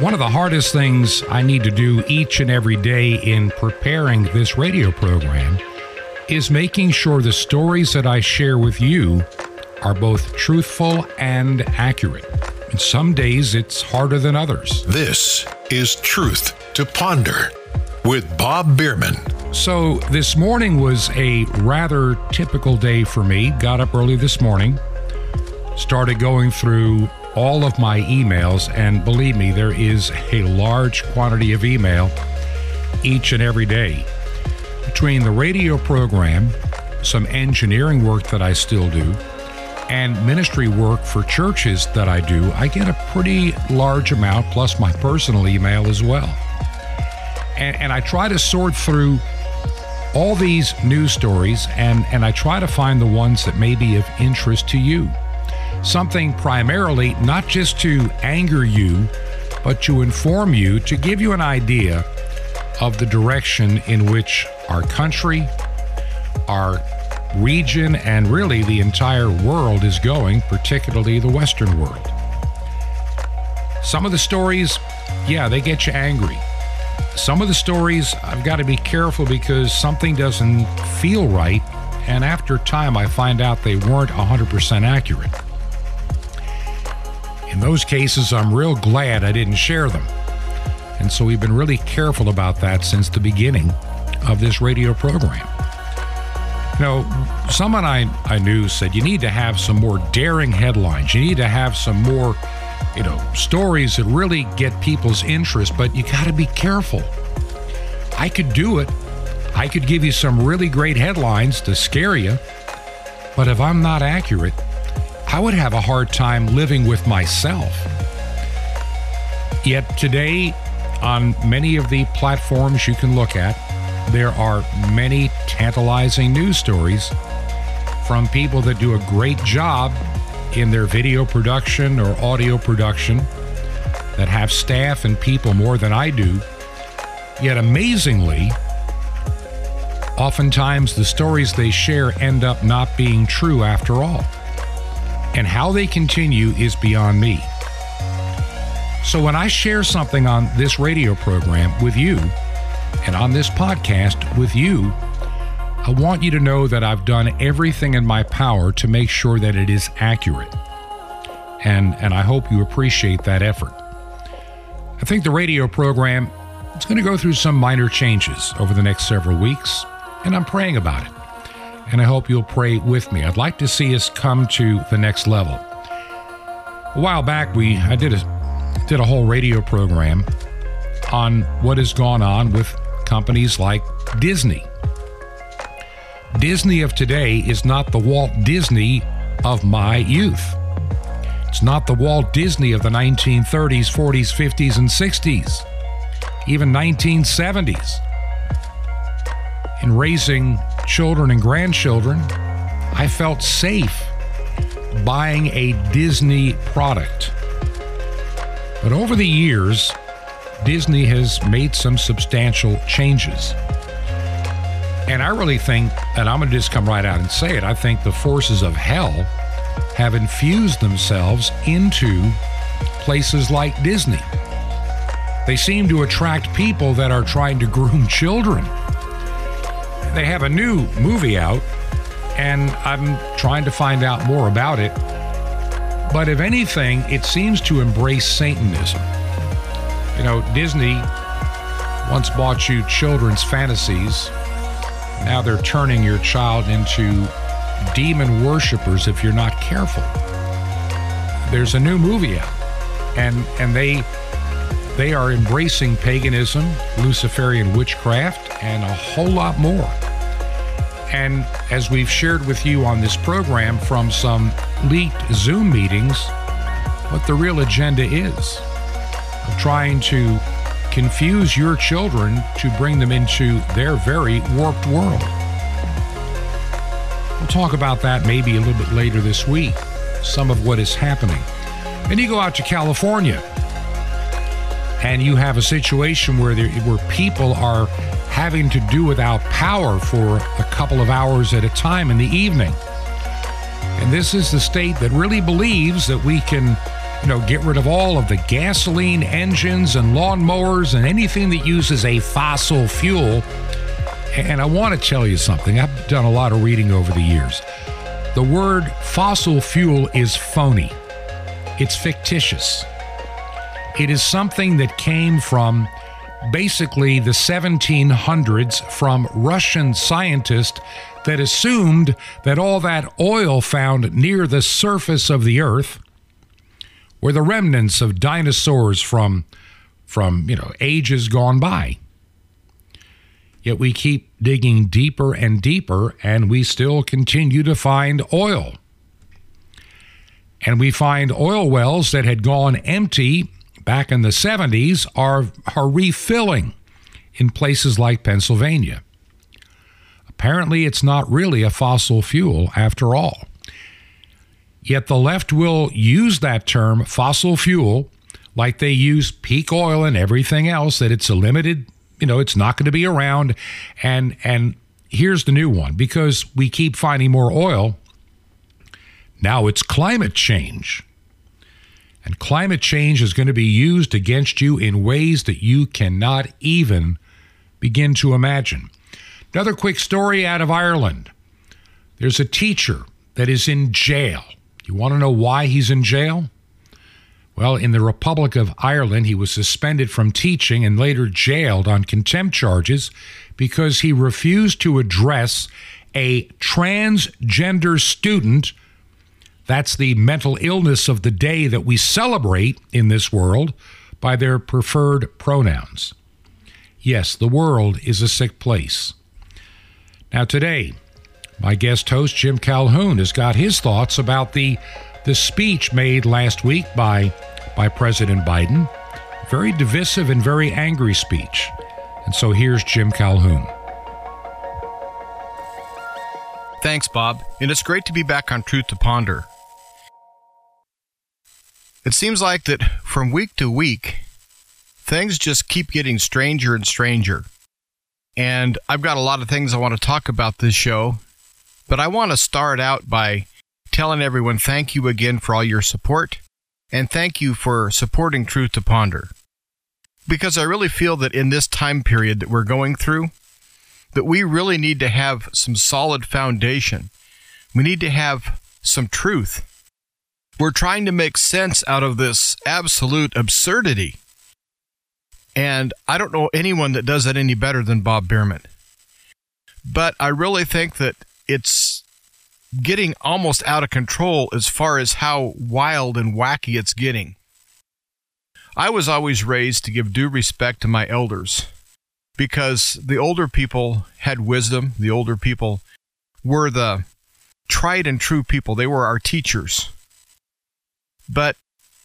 One of the hardest things I need to do each and every day in preparing this radio program is making sure the stories that I share with you are both truthful and accurate. And some days it's harder than others. This is Truth to Ponder with Bob Bierman. So, this morning was a rather typical day for me. Got up early this morning, started going through all of my emails, and believe me, there is a large quantity of email each and every day. Between the radio program, some engineering work that I still do, and ministry work for churches that I do, I get a pretty large amount, plus my personal email as well. And, and I try to sort through all these news stories and, and I try to find the ones that may be of interest to you. Something primarily not just to anger you, but to inform you, to give you an idea of the direction in which our country, our region, and really the entire world is going, particularly the Western world. Some of the stories, yeah, they get you angry. Some of the stories, I've got to be careful because something doesn't feel right, and after time, I find out they weren't 100% accurate. In those cases, I'm real glad I didn't share them. And so we've been really careful about that since the beginning of this radio program. You know, someone I, I knew said you need to have some more daring headlines. You need to have some more, you know, stories that really get people's interest, but you got to be careful. I could do it. I could give you some really great headlines to scare you, but if I'm not accurate, I would have a hard time living with myself. Yet today, on many of the platforms you can look at, there are many tantalizing news stories from people that do a great job in their video production or audio production, that have staff and people more than I do. Yet amazingly, oftentimes the stories they share end up not being true after all. And how they continue is beyond me. So when I share something on this radio program with you and on this podcast with you, I want you to know that I've done everything in my power to make sure that it is accurate. And and I hope you appreciate that effort. I think the radio program is going to go through some minor changes over the next several weeks, and I'm praying about it. And I hope you'll pray with me. I'd like to see us come to the next level. A while back we I did a did a whole radio program on what has gone on with companies like Disney. Disney of today is not the Walt Disney of my youth. It's not the Walt Disney of the 1930s, 40s, 50s, and 60s, even 1970s. In raising children and grandchildren, I felt safe buying a Disney product. But over the years, Disney has made some substantial changes. And I really think, and I'm going to just come right out and say it, I think the forces of hell have infused themselves into places like Disney. They seem to attract people that are trying to groom children. They have a new movie out, and I'm trying to find out more about it. But if anything, it seems to embrace Satanism. You know, Disney once bought you children's fantasies. Now they're turning your child into demon worshippers if you're not careful. There's a new movie out, and and they they are embracing paganism, Luciferian witchcraft, and a whole lot more. And as we've shared with you on this program from some leaked Zoom meetings, what the real agenda is of trying to confuse your children to bring them into their very warped world. We'll talk about that maybe a little bit later this week, some of what is happening. Then you go out to California and you have a situation where there, where people are having to do without power for a couple of hours at a time in the evening. And this is the state that really believes that we can you know, get rid of all of the gasoline engines and lawnmowers and anything that uses a fossil fuel. And I want to tell you something. I've done a lot of reading over the years. The word fossil fuel is phony. It's fictitious. It is something that came from basically the 1700s from Russian scientists that assumed that all that oil found near the surface of the earth were the remnants of dinosaurs from from, you know, ages gone by. Yet we keep digging deeper and deeper and we still continue to find oil. And we find oil wells that had gone empty back in the 70s are, are refilling in places like Pennsylvania. Apparently, it's not really a fossil fuel after all. Yet the left will use that term fossil fuel like they use peak oil and everything else that it's a limited, you know, it's not going to be around and and here's the new one because we keep finding more oil. Now it's climate change. And climate change is going to be used against you in ways that you cannot even begin to imagine. Another quick story out of Ireland. There's a teacher that is in jail. You want to know why he's in jail? Well, in the Republic of Ireland, he was suspended from teaching and later jailed on contempt charges because he refused to address a transgender student that's the mental illness of the day that we celebrate in this world by their preferred pronouns. Yes, the world is a sick place. Now, today, my guest host, Jim Calhoun, has got his thoughts about the, the speech made last week by, by President Biden. Very divisive and very angry speech. And so here's Jim Calhoun. Thanks, Bob. And it's great to be back on Truth to Ponder. It seems like that from week to week, things just keep getting stranger and stranger. And I've got a lot of things I want to talk about this show, but I want to start out by telling everyone thank you again for all your support and thank you for supporting Truth to Ponder. Because I really feel that in this time period that we're going through, that we really need to have some solid foundation. We need to have some truth we're trying to make sense out of this absolute absurdity. And I don't know anyone that does that any better than Bob Bierman. But I really think that it's getting almost out of control as far as how wild and wacky it's getting. I was always raised to give due respect to my elders because the older people had wisdom, the older people were the tried and true people, they were our teachers. But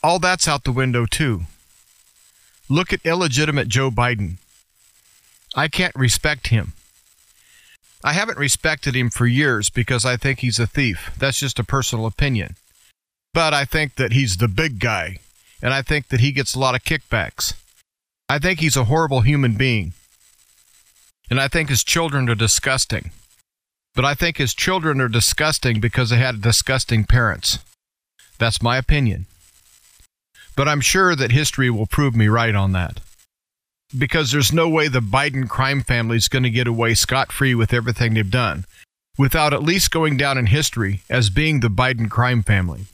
all that's out the window, too. Look at illegitimate Joe Biden. I can't respect him. I haven't respected him for years because I think he's a thief. That's just a personal opinion. But I think that he's the big guy, and I think that he gets a lot of kickbacks. I think he's a horrible human being. And I think his children are disgusting. But I think his children are disgusting because they had disgusting parents. That's my opinion. But I'm sure that history will prove me right on that. Because there's no way the Biden crime family is going to get away scot free with everything they've done without at least going down in history as being the Biden crime family.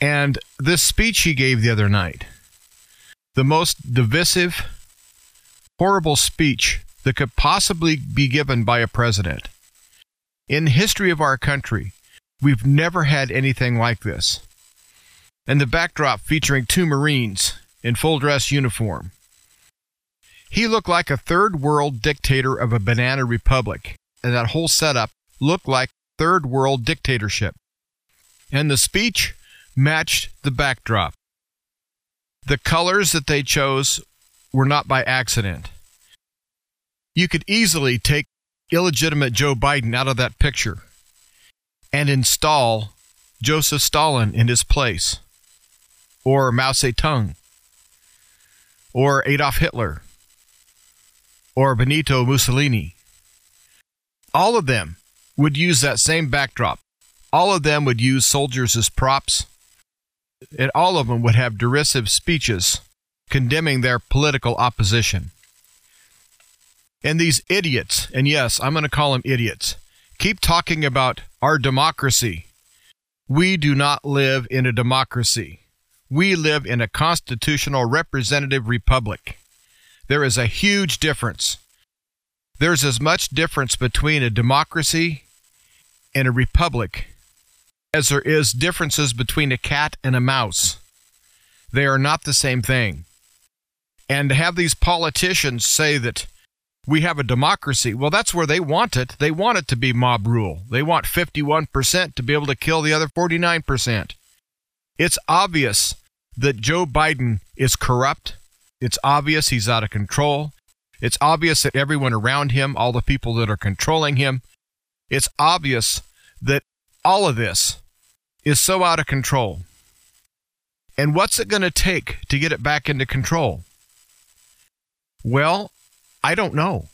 And this speech he gave the other night, the most divisive, horrible speech that could possibly be given by a president in the history of our country We've never had anything like this. And the backdrop featuring two Marines in full dress uniform. He looked like a third world dictator of a banana republic, and that whole setup looked like third world dictatorship. And the speech matched the backdrop. The colors that they chose were not by accident. You could easily take illegitimate Joe Biden out of that picture and install Joseph Stalin in his place, or Mao Zedong, or Adolf Hitler, or Benito Mussolini. All of them would use that same backdrop. All of them would use soldiers as props. and all of them would have derisive speeches condemning their political opposition. And these idiots, and yes, I'm going to call them idiots, keep talking about our democracy. We do not live in a democracy. We live in a constitutional representative republic. There is a huge difference. There's as much difference between a democracy and a republic as there is differences between a cat and a mouse. They are not the same thing. And to have these politicians say that we have a democracy, well, that's where they want it. They want it to be mob rule. They want 51% to be able to kill the other 49%. It's obvious that Joe Biden is corrupt. It's obvious he's out of control. It's obvious that everyone around him, all the people that are controlling him, it's obvious that all of this is so out of control. And what's it going to take to get it back into control? Well, I don't know.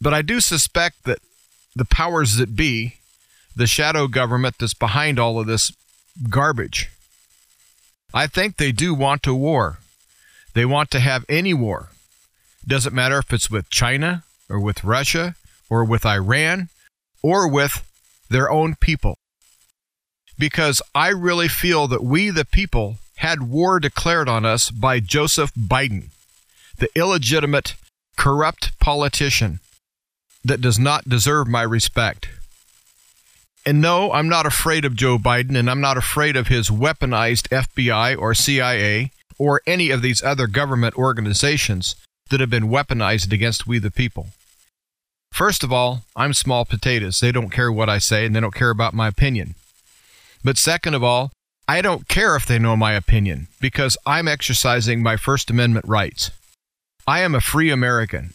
But I do suspect that the powers that be, the shadow government that's behind all of this garbage, I think they do want a war. They want to have any war. Doesn't matter if it's with China or with Russia or with Iran or with their own people because I really feel that we, the people, had war declared on us by Joseph Biden, the illegitimate, corrupt politician that does not deserve my respect. And no, I'm not afraid of Joe Biden, and I'm not afraid of his weaponized FBI or CIA or any of these other government organizations that have been weaponized against we the people. First of all, I'm small potatoes. They don't care what I say, and they don't care about my opinion. But second of all, I don't care if they know my opinion because I'm exercising my First Amendment rights. I am a free American,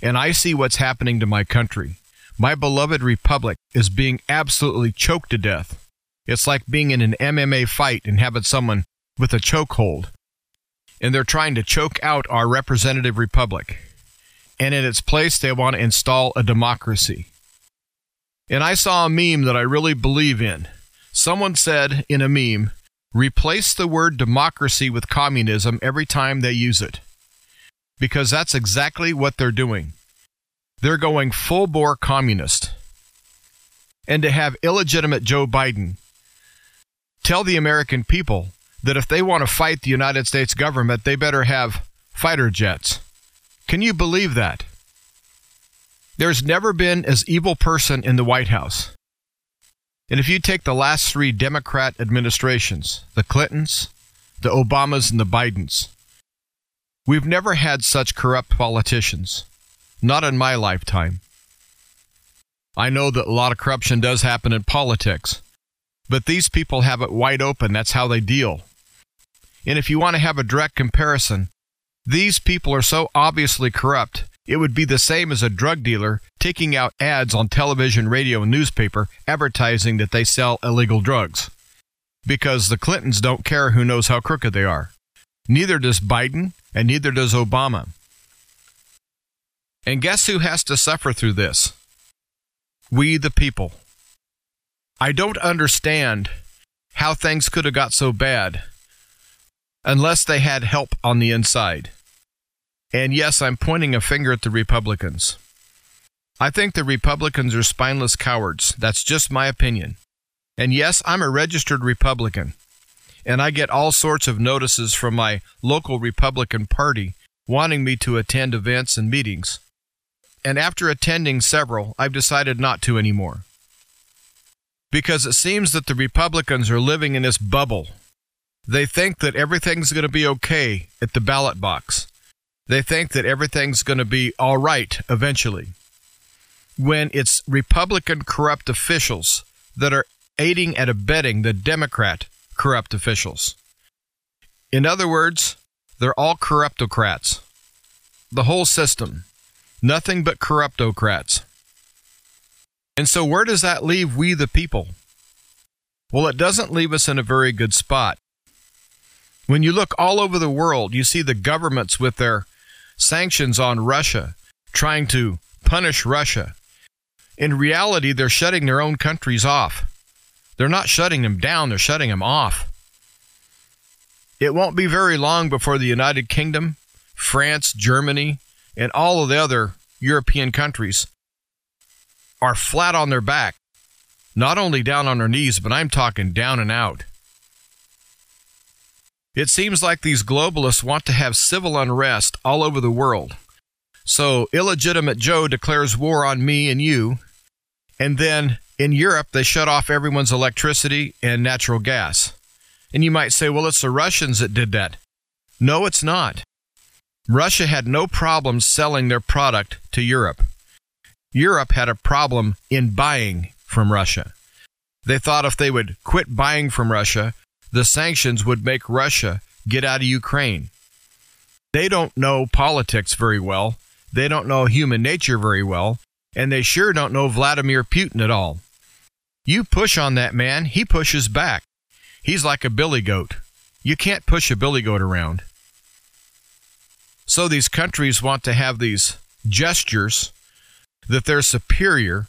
and I see what's happening to my country. My beloved republic is being absolutely choked to death. It's like being in an MMA fight and having someone with a chokehold. And they're trying to choke out our representative republic. And in its place, they want to install a democracy. And I saw a meme that I really believe in. Someone said in a meme, replace the word democracy with communism every time they use it. Because that's exactly what they're doing. They're going full bore communist. And to have illegitimate Joe Biden tell the American people that if they want to fight the United States government, they better have fighter jets. Can you believe that? There's never been as evil person in the White House. And if you take the last three Democrat administrations, the Clintons, the Obamas, and the Bidens, we've never had such corrupt politicians. Not in my lifetime. I know that a lot of corruption does happen in politics, but these people have it wide open. That's how they deal. And if you want to have a direct comparison, these people are so obviously corrupt it would be the same as a drug dealer taking out ads on television, radio, and newspaper advertising that they sell illegal drugs. Because the Clintons don't care who knows how crooked they are. Neither does Biden, and neither does Obama. And guess who has to suffer through this? We, the people. I don't understand how things could have got so bad unless they had help on the inside. And yes, I'm pointing a finger at the Republicans. I think the Republicans are spineless cowards. That's just my opinion. And yes, I'm a registered Republican. And I get all sorts of notices from my local Republican Party wanting me to attend events and meetings. And after attending several, I've decided not to anymore. Because it seems that the Republicans are living in this bubble. They think that everything's going to be okay at the ballot box. They think that everything's going to be all right eventually. When it's Republican corrupt officials that are aiding and abetting the Democrat corrupt officials. In other words, they're all corruptocrats. The whole system. Nothing but corruptocrats. And so, where does that leave we the people? Well, it doesn't leave us in a very good spot. When you look all over the world, you see the governments with their sanctions on Russia, trying to punish Russia. In reality, they're shutting their own countries off. They're not shutting them down, they're shutting them off. It won't be very long before the United Kingdom, France, Germany, and all of the other European countries are flat on their back, not only down on their knees, but I'm talking down and out. It seems like these globalists want to have civil unrest all over the world. So, illegitimate Joe declares war on me and you, and then in Europe, they shut off everyone's electricity and natural gas. And you might say, well, it's the Russians that did that. No, it's not. Russia had no problem selling their product to Europe. Europe had a problem in buying from Russia. They thought if they would quit buying from Russia, the sanctions would make Russia get out of Ukraine. They don't know politics very well. They don't know human nature very well. And they sure don't know Vladimir Putin at all. You push on that man, he pushes back. He's like a billy goat. You can't push a billy goat around. So these countries want to have these gestures that they're superior,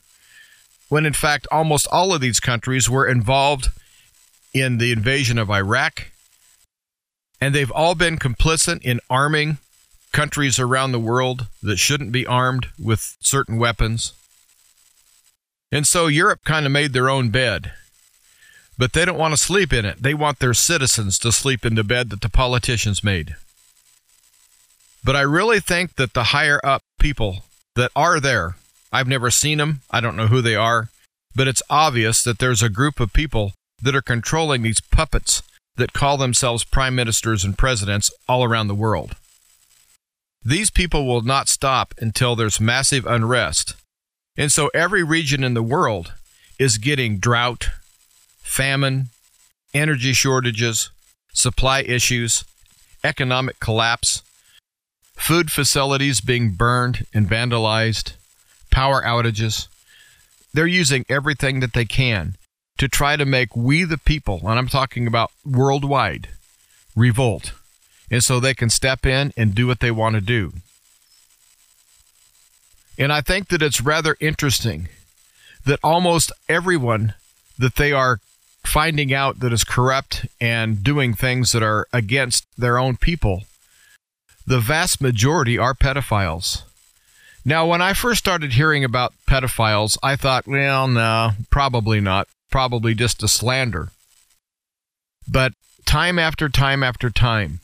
when in fact almost all of these countries were involved in the invasion of Iraq, and they've all been complicit in arming countries around the world that shouldn't be armed with certain weapons. And so Europe kind of made their own bed. But they don't want to sleep in it. They want their citizens to sleep in the bed that the politicians made. But I really think that the higher up people that are there, I've never seen them, I don't know who they are, but it's obvious that there's a group of people that are controlling these puppets that call themselves prime ministers and presidents all around the world. These people will not stop until there's massive unrest and so every region in the world is getting drought, famine, energy shortages, supply issues, economic collapse, food facilities being burned and vandalized, power outages. They're using everything that they can to try to make we the people, and I'm talking about worldwide, revolt. And so they can step in and do what they want to do. And I think that it's rather interesting that almost everyone that they are finding out that is corrupt and doing things that are against their own people, the vast majority are pedophiles. Now, when I first started hearing about pedophiles, I thought, well, no, probably not. Probably just a slander. But time after time after time,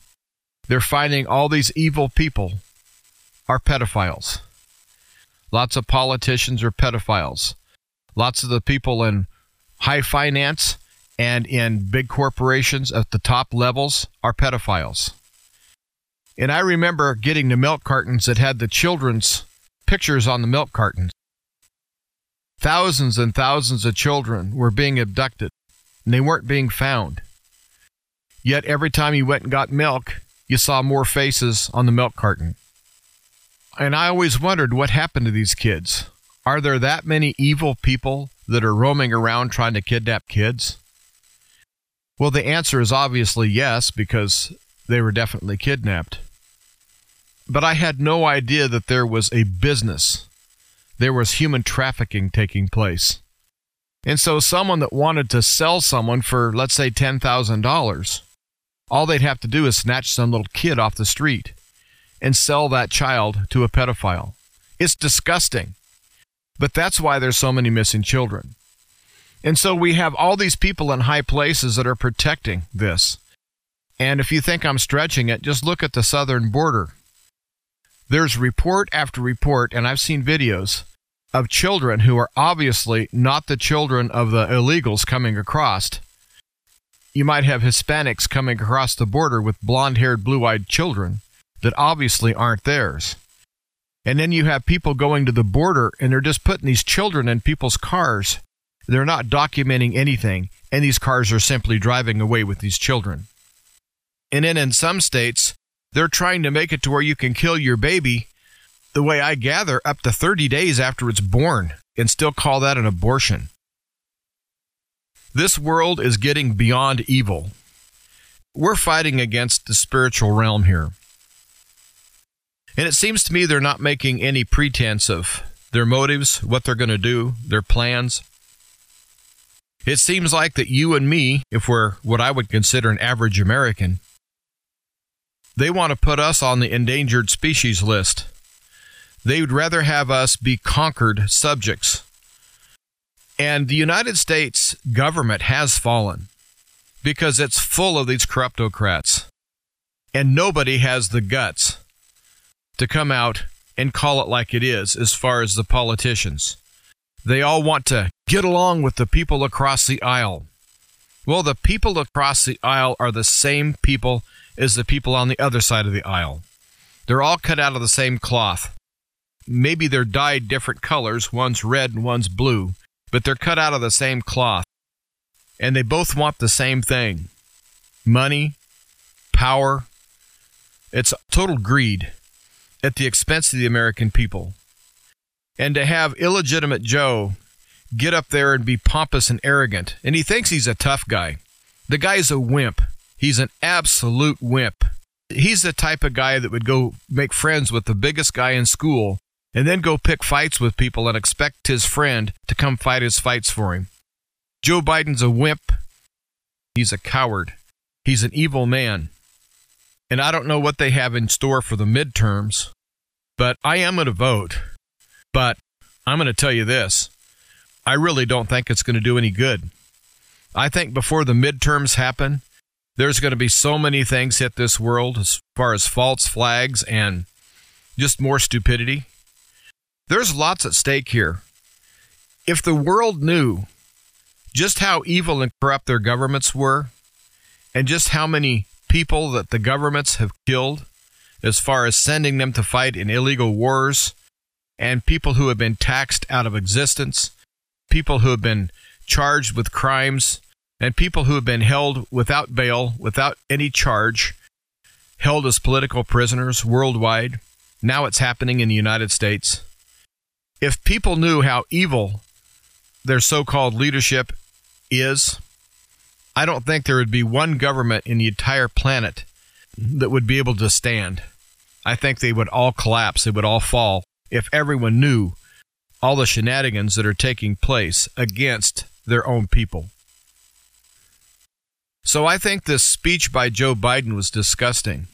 they're finding all these evil people are pedophiles. Lots of politicians are pedophiles. Lots of the people in high finance and in big corporations at the top levels are pedophiles. And I remember getting the milk cartons that had the children's pictures on the milk cartons. Thousands and thousands of children were being abducted, and they weren't being found. Yet every time you went and got milk, you saw more faces on the milk carton. And I always wondered what happened to these kids. Are there that many evil people that are roaming around trying to kidnap kids? Well, the answer is obviously yes, because they were definitely kidnapped. But I had no idea that there was a business. There was human trafficking taking place. And so, someone that wanted to sell someone for, let's say, $10,000, all they'd have to do is snatch some little kid off the street and sell that child to a pedophile. It's disgusting. But that's why there's so many missing children. And so we have all these people in high places that are protecting this. And if you think I'm stretching it, just look at the southern border. There's report after report, and I've seen videos of children who are obviously not the children of the illegals coming across. You might have Hispanics coming across the border with blonde haired, blue eyed children that obviously aren't theirs. And then you have people going to the border and they're just putting these children in people's cars. They're not documenting anything, and these cars are simply driving away with these children. And then in some states, they're trying to make it to where you can kill your baby, the way I gather, up to 30 days after it's born, and still call that an abortion. This world is getting beyond evil. We're fighting against the spiritual realm here. And it seems to me they're not making any pretense of their motives, what they're going to do, their plans. It seems like that you and me, if we're what I would consider an average American, They want to put us on the endangered species list. They would rather have us be conquered subjects. And the United States government has fallen because it's full of these corruptocrats. And nobody has the guts to come out and call it like it is as far as the politicians. They all want to get along with the people across the aisle. Well, the people across the aisle are the same people as the people on the other side of the aisle. They're all cut out of the same cloth. Maybe they're dyed different colors, one's red and one's blue, but they're cut out of the same cloth. And they both want the same thing money, power. It's total greed at the expense of the American people. And to have illegitimate Joe get up there and be pompous and arrogant, and he thinks he's a tough guy. The guy's a wimp. He's an absolute wimp. He's the type of guy that would go make friends with the biggest guy in school and then go pick fights with people and expect his friend to come fight his fights for him. Joe Biden's a wimp. He's a coward. He's an evil man. And I don't know what they have in store for the midterms, but I am going to vote. But I'm going to tell you this I really don't think it's going to do any good. I think before the midterms happen, there's going to be so many things hit this world as far as false flags and just more stupidity. There's lots at stake here. If the world knew just how evil and corrupt their governments were, and just how many people that the governments have killed, as far as sending them to fight in illegal wars, and people who have been taxed out of existence, people who have been charged with crimes, and people who have been held without bail, without any charge, held as political prisoners worldwide. Now it's happening in the United States. If people knew how evil their so called leadership is, I don't think there would be one government in the entire planet that would be able to stand. I think they would all collapse, they would all fall if everyone knew all the shenanigans that are taking place against their own people. So I think this speech by Joe Biden was disgusting.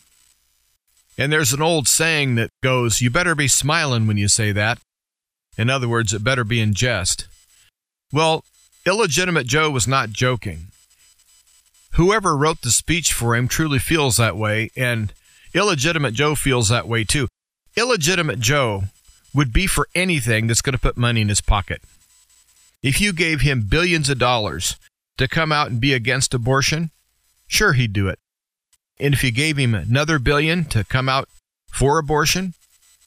And there's an old saying that goes, You better be smiling when you say that. In other words, it better be in jest. Well, illegitimate Joe was not joking. Whoever wrote the speech for him truly feels that way, and illegitimate Joe feels that way too. Illegitimate Joe would be for anything that's going to put money in his pocket. If you gave him billions of dollars to come out and be against abortion, sure, he'd do it. And if you gave him another billion to come out for abortion,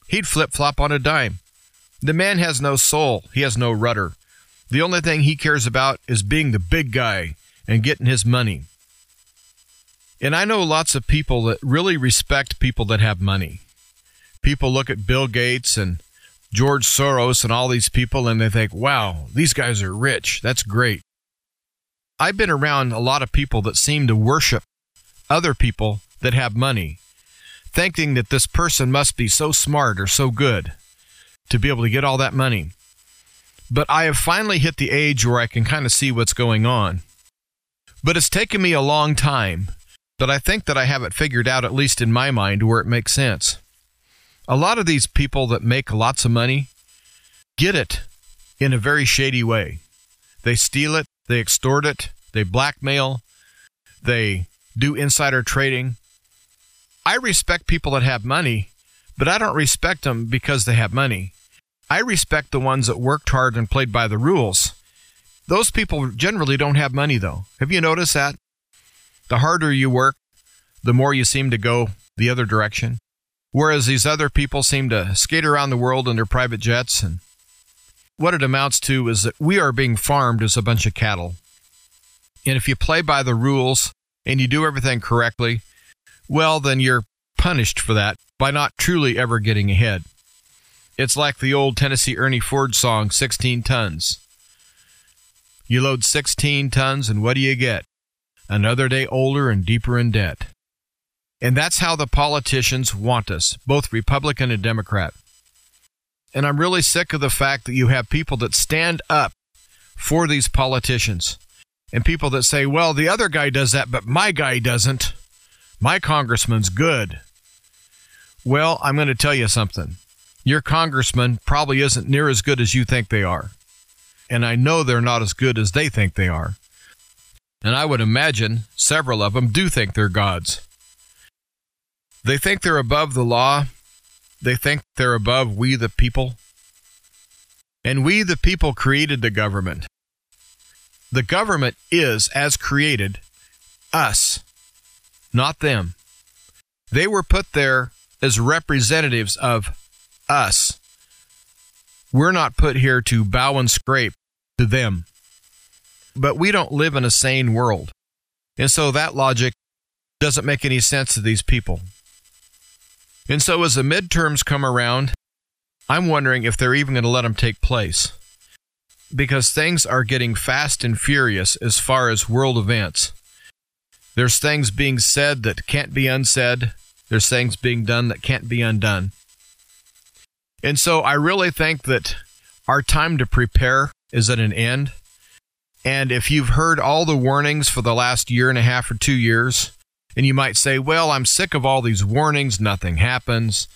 he'd flip flop on a dime. The man has no soul, he has no rudder. The only thing he cares about is being the big guy and getting his money. And I know lots of people that really respect people that have money. People look at Bill Gates and George Soros and all these people and they think, wow, these guys are rich. That's great. I've been around a lot of people that seem to worship other people that have money, thinking that this person must be so smart or so good to be able to get all that money. But I have finally hit the age where I can kind of see what's going on. But it's taken me a long time, but I think that I have it figured out, at least in my mind, where it makes sense. A lot of these people that make lots of money get it in a very shady way. They steal it, they extort it, they blackmail, they do insider trading. I respect people that have money, but I don't respect them because they have money. I respect the ones that worked hard and played by the rules. Those people generally don't have money, though. Have you noticed that? The harder you work, the more you seem to go the other direction. Whereas these other people seem to skate around the world in their private jets. And what it amounts to is that we are being farmed as a bunch of cattle. And if you play by the rules and you do everything correctly, well, then you're punished for that by not truly ever getting ahead. It's like the old Tennessee Ernie Ford song, 16 Tons. You load 16 tons, and what do you get? Another day older and deeper in debt. And that's how the politicians want us, both Republican and Democrat. And I'm really sick of the fact that you have people that stand up for these politicians and people that say, well, the other guy does that, but my guy doesn't. My congressman's good. Well, I'm going to tell you something. Your congressman probably isn't near as good as you think they are. And I know they're not as good as they think they are. And I would imagine several of them do think they're gods. They think they're above the law. They think they're above we the people. And we the people created the government. The government is, as created, us, not them. They were put there as representatives of us. We're not put here to bow and scrape to them. But we don't live in a sane world. And so that logic doesn't make any sense to these people. And so as the midterms come around, I'm wondering if they're even going to let them take place. Because things are getting fast and furious as far as world events. There's things being said that can't be unsaid. There's things being done that can't be undone. And so I really think that our time to prepare is at an end. And if you've heard all the warnings for the last year and a half or two years, and you might say, well, I'm sick of all these warnings, nothing happens,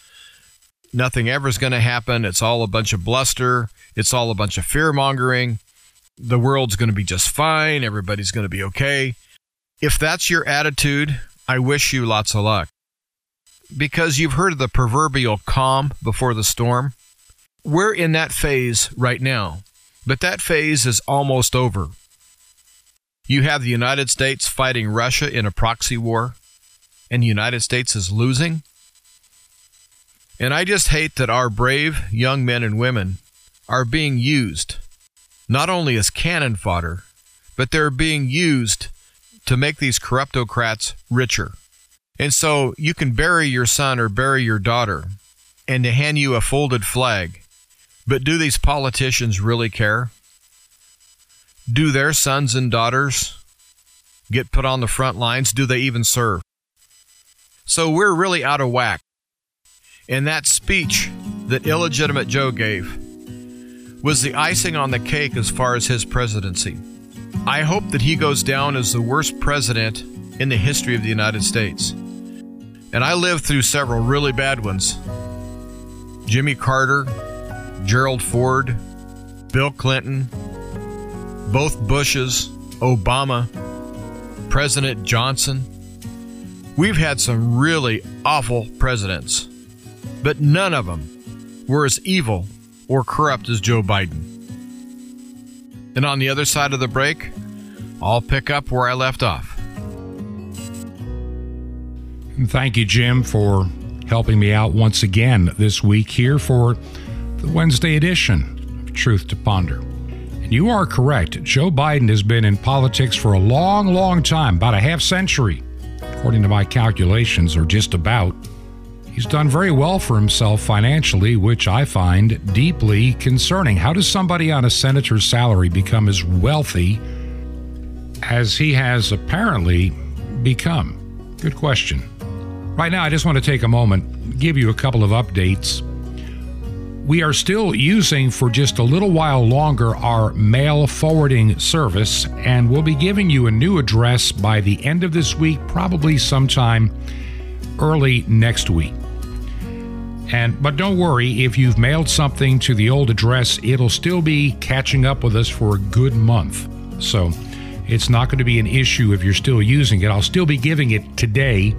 nothing ever is going to happen, it's all a bunch of bluster, it's all a bunch of fear mongering, the world's going to be just fine, everybody's going to be okay. If that's your attitude, I wish you lots of luck. Because you've heard of the proverbial calm before the storm. We're in that phase right now. But that phase is almost over. You have the United States fighting Russia in a proxy war, and the United States is losing. And I just hate that our brave young men and women are being used not only as cannon fodder, but they're being used to make these corruptocrats richer. And so you can bury your son or bury your daughter and to hand you a folded flag but do these politicians really care? Do their sons and daughters get put on the front lines? Do they even serve? So we're really out of whack. And that speech that illegitimate Joe gave was the icing on the cake as far as his presidency. I hope that he goes down as the worst president in the history of the United States. And I lived through several really bad ones Jimmy Carter, Gerald Ford, Bill Clinton, both Bushes, Obama, President Johnson. We've had some really awful presidents, but none of them were as evil or corrupt as Joe Biden. And on the other side of the break, I'll pick up where I left off. Thank you, Jim, for helping me out once again this week here for the Wednesday edition of Truth to Ponder. And you are correct. Joe Biden has been in politics for a long, long time, about a half century, according to my calculations, or just about. He's done very well for himself financially, which I find deeply concerning. How does somebody on a senator's salary become as wealthy as he has apparently become? Good question. Right now, I just want to take a moment, give you a couple of updates we are still using for just a little while longer our mail forwarding service, and we'll be giving you a new address by the end of this week, probably sometime early next week. And but don't worry, if you've mailed something to the old address, it'll still be catching up with us for a good month. So it's not going to be an issue if you're still using it. I'll still be giving it today,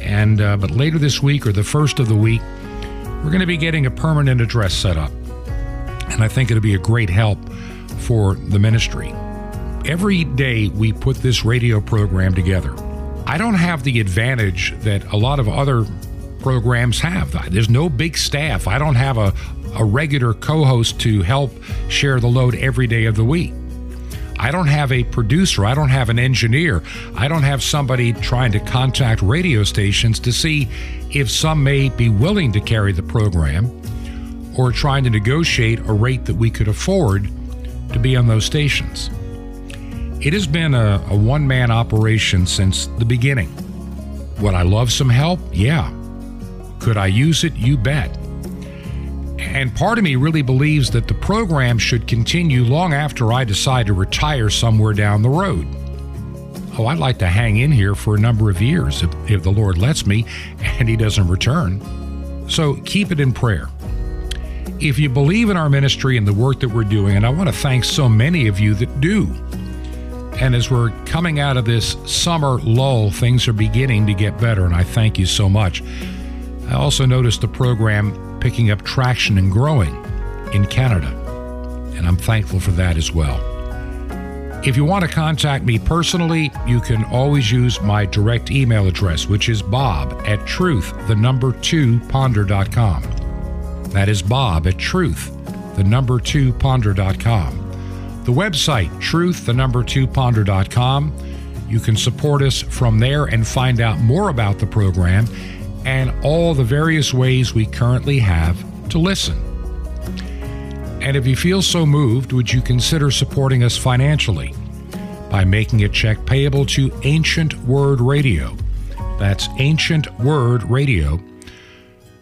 and uh, but later this week or the first of the week we're going to be getting a permanent address set up. And I think it'll be a great help for the ministry. Every day we put this radio program together. I don't have the advantage that a lot of other programs have. There's no big staff. I don't have a, a regular co host to help share the load every day of the week. I don't have a producer. I don't have an engineer. I don't have somebody trying to contact radio stations to see if some may be willing to carry the program or trying to negotiate a rate that we could afford to be on those stations. It has been a, a one man operation since the beginning. Would I love some help? Yeah. Could I use it? You bet. And part of me really believes that the program should continue long after I decide to retire somewhere down the road. Oh, I'd like to hang in here for a number of years if, if the Lord lets me and He doesn't return. So keep it in prayer. If you believe in our ministry and the work that we're doing, and I want to thank so many of you that do. And as we're coming out of this summer lull, things are beginning to get better, and I thank you so much. I also noticed the program picking up traction and growing in Canada, and I'm thankful for that as well. If you want to contact me personally, you can always use my direct email address, which is bob at truth, the number two ponder.com. That is bob at truth, the number two ponder.com. The website, truth, the number two ponder.com. You can support us from there and find out more about the program and all the various ways we currently have to listen. And if you feel so moved, would you consider supporting us financially by making a check payable to Ancient Word Radio? That's Ancient Word Radio.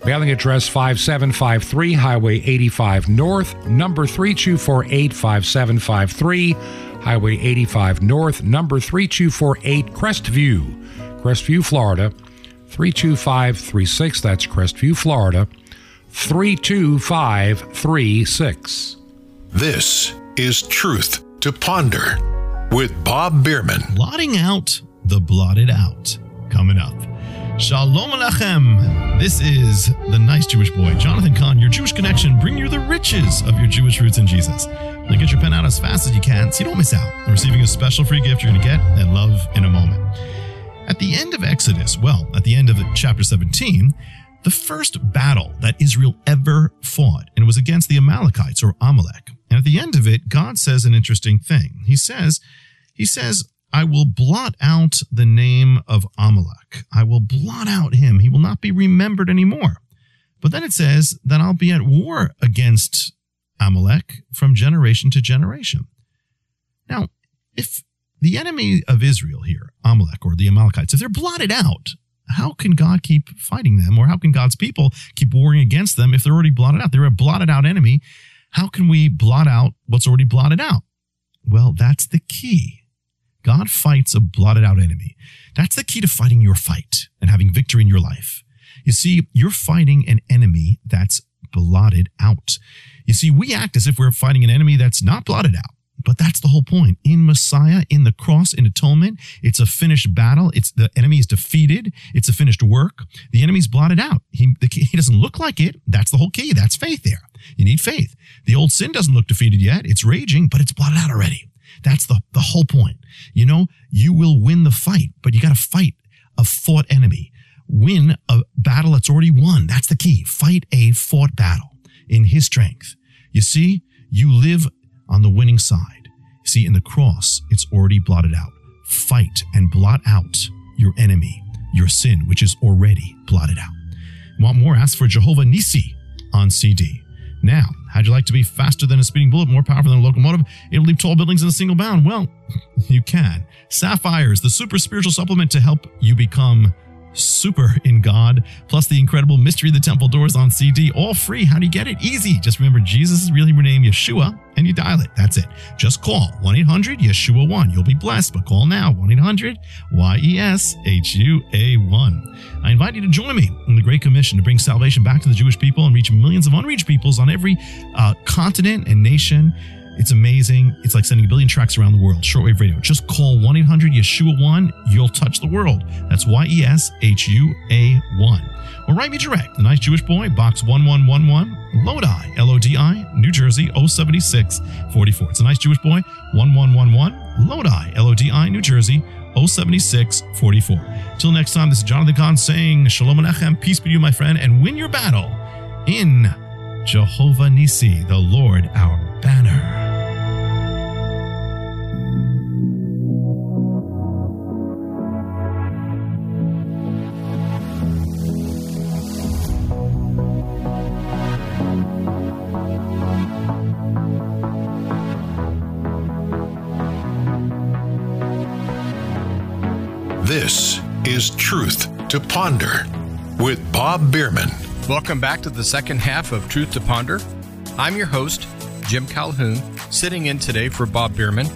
Mailing address 5753 Highway 85 North, number 3248 5753, Highway 85 North, number 3248 Crestview, Crestview, Florida 32536. That's Crestview, Florida 32536. This is Truth to Ponder with Bob Bierman. Blotting out the blotted out. Coming up. Shalom Alechem. This is the nice Jewish boy, Jonathan Cahn, your Jewish connection, bring you the riches of your Jewish roots in Jesus. Now get your pen out as fast as you can so you don't miss out on receiving a special free gift you're going to get and love in a moment. At the end of Exodus, well, at the end of chapter 17, the first battle that Israel ever fought, and it was against the Amalekites or Amalek. And at the end of it, God says an interesting thing. He says, He says, I will blot out the name of Amalek. I will blot out him. He will not be remembered anymore. But then it says that I'll be at war against Amalek from generation to generation. Now, if the enemy of Israel here, Amalek or the Amalekites, if they're blotted out, how can God keep fighting them or how can God's people keep warring against them if they're already blotted out? They're a blotted out enemy. How can we blot out what's already blotted out? Well, that's the key. God fights a blotted out enemy. That's the key to fighting your fight and having victory in your life. You see, you're fighting an enemy that's blotted out. You see, we act as if we're fighting an enemy that's not blotted out. But that's the whole point. In Messiah, in the cross, in atonement, it's a finished battle. It's the enemy is defeated. It's a finished work. The enemy's blotted out. He, the, he doesn't look like it. That's the whole key. That's faith there. You need faith. The old sin doesn't look defeated yet. It's raging, but it's blotted out already. That's the, the whole point. You know, you will win the fight, but you got to fight a fought enemy. Win a battle that's already won. That's the key. Fight a fought battle in his strength. You see, you live on the winning side. See, in the cross, it's already blotted out. Fight and blot out your enemy, your sin, which is already blotted out. Want more? Ask for Jehovah Nisi on CD. Now, how'd you like to be faster than a speeding bullet, more powerful than a locomotive, able to leap tall buildings in a single bound? Well, you can. Sapphires, the super spiritual supplement to help you become super in God, plus the incredible Mystery of the Temple Doors on CD, all free. How do you get it? Easy. Just remember Jesus' real Hebrew name, Yeshua, and you dial it. That's it. Just call 1 800 Yeshua 1. You'll be blessed, but call now 1 800 Y E S H U A 1. I invite you to join me in the Great Commission to bring salvation back to the Jewish people and reach millions of unreached peoples on every uh, continent and nation. It's amazing. It's like sending a billion tracks around the world. Shortwave radio. Just call 1 800 Yeshua 1. You'll touch the world. That's Y E S H U A 1. Or write me direct. The Nice Jewish Boy, Box 1111, Lodi, L O D I, New Jersey 07644. It's a Nice Jewish Boy, 1111, Lodi, L O D I, New Jersey 07644. Till next time, this is Jonathan Cahn saying Shalom Alechem, peace be to you, my friend, and win your battle in Jehovah Nisi, the Lord our banner. This is Truth to Ponder with Bob Bierman. Welcome back to the second half of Truth to Ponder. I'm your host, Jim Calhoun, sitting in today for Bob Bierman,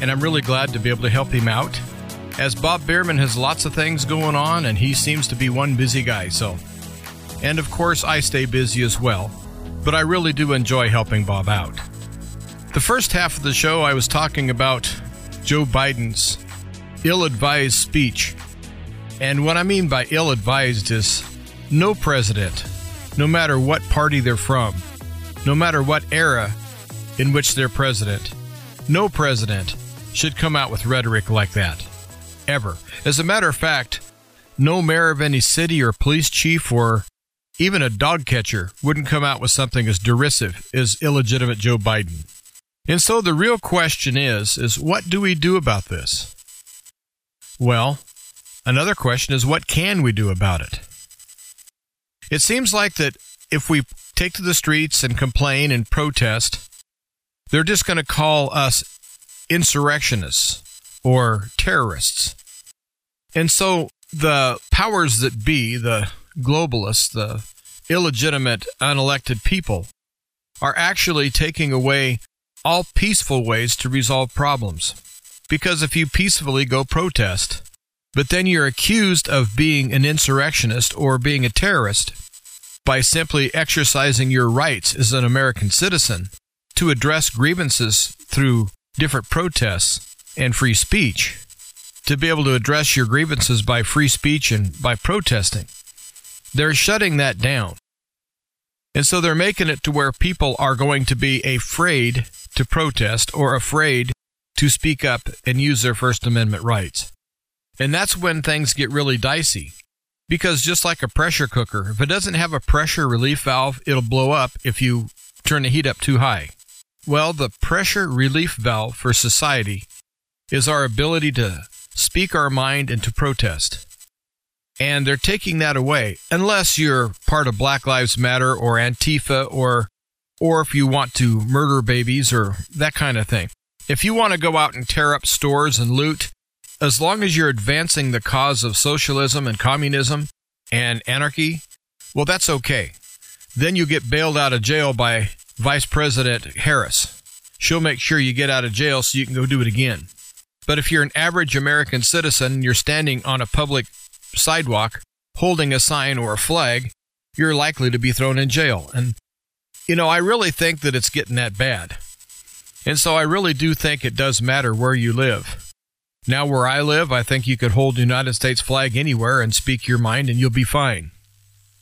and I'm really glad to be able to help him out. As Bob Bierman has lots of things going on, and he seems to be one busy guy, so And of course, I stay busy as well, but I really do enjoy helping Bob out. The first half of the show, I was talking about Joe Biden's ill advised speech. And what I mean by ill advised is no president, no matter what party they're from, no matter what era in which they're president, no president should come out with rhetoric like that. Ever. As a matter of fact, no mayor of any city or police chief or even a dog catcher wouldn't come out with something as derisive as illegitimate Joe Biden. And so the real question is is what do we do about this? Well, another question is what can we do about it? It seems like that if we take to the streets and complain and protest, they're just going to call us insurrectionists or terrorists. And so the powers that be, the globalists, the illegitimate, unelected people, are actually taking away all peaceful ways to resolve problems. Because if you peacefully go protest, but then you're accused of being an insurrectionist or being a terrorist by simply exercising your rights as an American citizen to address grievances through different protests and free speech, to be able to address your grievances by free speech and by protesting. They're shutting that down. And so they're making it to where people are going to be afraid to protest or afraid to speak up and use their First Amendment rights. And that's when things get really dicey. Because just like a pressure cooker, if it doesn't have a pressure relief valve, it'll blow up if you turn the heat up too high. Well, the pressure relief valve for society is our ability to speak our mind and to protest. And they're taking that away, unless you're part of Black Lives Matter or Antifa or or if you want to murder babies or that kind of thing. If you want to go out and tear up stores and loot, as long as you're advancing the cause of socialism and communism and anarchy, well, that's okay. Then you get bailed out of jail by Vice President Harris. She'll make sure you get out of jail so you can go do it again. But if you're an average American citizen and you're standing on a public sidewalk holding a sign or a flag, you're likely to be thrown in jail. And you know, I really think that it's getting that bad. And so I really do think it does matter where you live. Now, where I live, I think you could hold the United States flag anywhere and speak your mind and you'll be fine.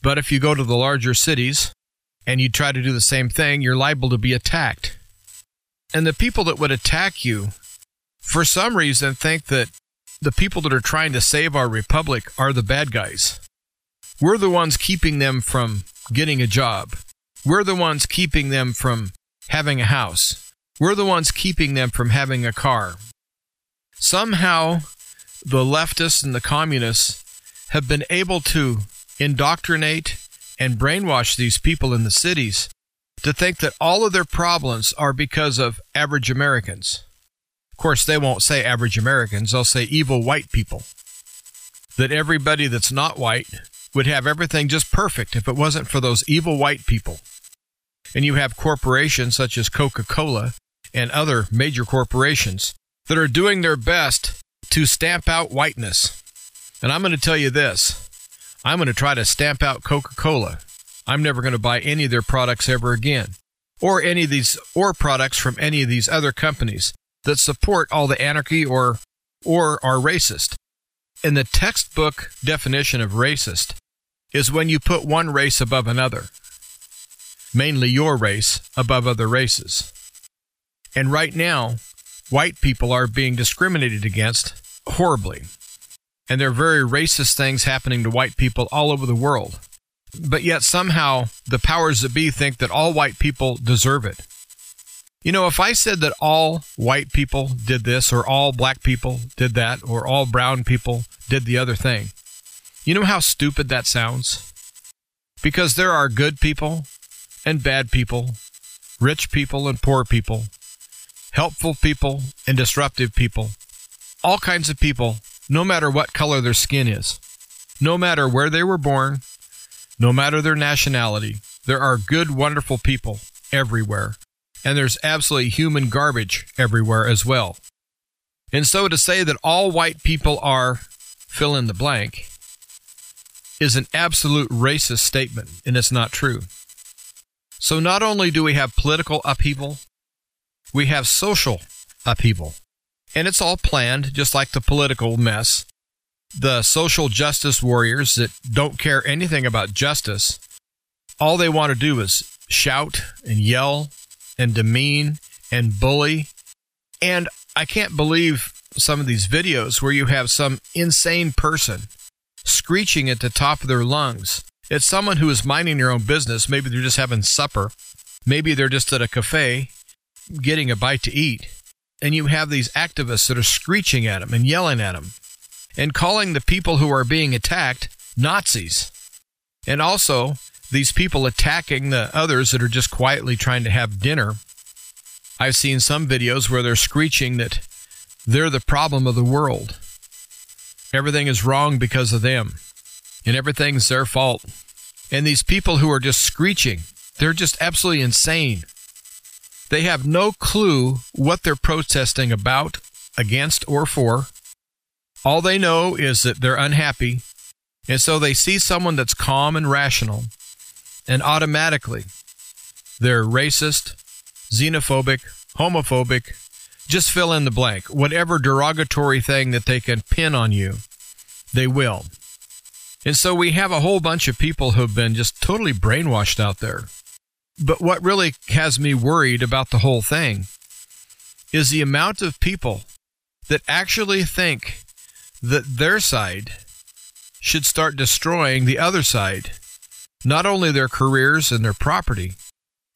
But if you go to the larger cities and you try to do the same thing, you're liable to be attacked. And the people that would attack you, for some reason, think that the people that are trying to save our republic are the bad guys. We're the ones keeping them from getting a job. We're the ones keeping them from having a house. We're the ones keeping them from having a car. Somehow, the leftists and the communists have been able to indoctrinate and brainwash these people in the cities to think that all of their problems are because of average Americans. Of course, they won't say average Americans, they'll say evil white people. That everybody that's not white would have everything just perfect if it wasn't for those evil white people. And you have corporations such as Coca Cola and other major corporations that are doing their best to stamp out whiteness. And I'm going to tell you this I'm going to try to stamp out Coca Cola. I'm never going to buy any of their products ever again, or any of these, or products from any of these other companies that support all the anarchy or, or are racist. And the textbook definition of racist is when you put one race above another, mainly your race above other races. And right now, white people are being discriminated against horribly. And there are very racist things happening to white people all over the world. But yet, somehow, the powers that be think that all white people deserve it. You know, if I said that all white people did this, or all black people did that, or all brown people did the other thing, you know how stupid that sounds? Because there are good people and bad people, rich people and poor people, helpful people and disruptive people, all kinds of people, no matter what color their skin is, no matter where they were born, no matter their nationality. There are good, wonderful people everywhere, and there's absolutely human garbage everywhere as well. And so to say that all white people are fill in the blank is an absolute racist statement, and it's not true. So, not only do we have political upheaval, we have social upheaval. And it's all planned, just like the political mess. The social justice warriors that don't care anything about justice, all they want to do is shout and yell and demean and bully. And I can't believe some of these videos where you have some insane person screeching at the top of their lungs. It's someone who is minding their own business. Maybe they're just having supper. Maybe they're just at a cafe getting a bite to eat. And you have these activists that are screeching at them and yelling at them and calling the people who are being attacked Nazis. And also, these people attacking the others that are just quietly trying to have dinner. I've seen some videos where they're screeching that they're the problem of the world. Everything is wrong because of them, and everything's their fault. And these people who are just screeching, they're just absolutely insane. They have no clue what they're protesting about, against, or for. All they know is that they're unhappy, and so they see someone that's calm and rational, and automatically they're racist, xenophobic, homophobic, just fill in the blank. Whatever derogatory thing that they can pin on you, they will. And so we have a whole bunch of people who've been just totally brainwashed out there. But what really has me worried about the whole thing is the amount of people that actually think that their side should start destroying the other side, not only their careers and their property,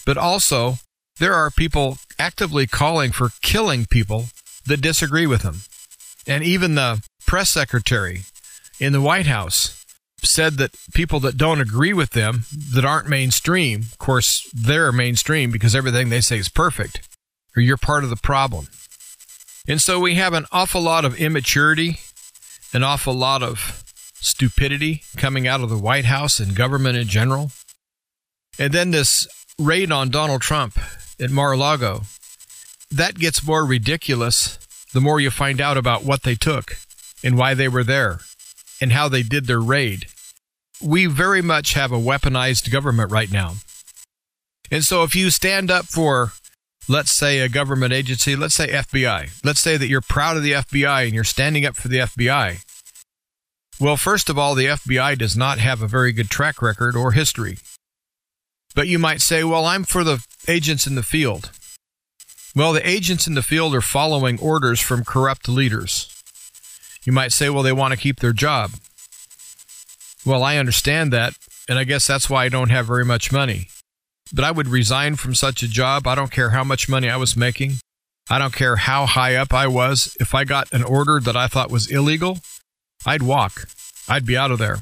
but also there are people actively calling for killing people that disagree with them. And even the press secretary in the White House said that people that don't agree with them, that aren't mainstream, of course, they're mainstream because everything they say is perfect, or you're part of the problem. And so we have an awful lot of immaturity, an awful lot of stupidity coming out of the White House and government in general. And then this raid on Donald Trump at Mar-a-Lago, that gets more ridiculous the more you find out about what they took and why they were there and how they did their raid. We very much have a weaponized government right now. And so if you stand up for, let's say, a government agency, let's say FBI, let's say that you're proud of the FBI and you're standing up for the FBI. Well, first of all, the FBI does not have a very good track record or history. But you might say, well, I'm for the agents in the field. Well, the agents in the field are following orders from corrupt leaders. You might say, well, they want to keep their job. Well, I understand that, and I guess that's why I don't have very much money. But I would resign from such a job. I don't care how much money I was making. I don't care how high up I was. If I got an order that I thought was illegal, I'd walk. I'd be out of there.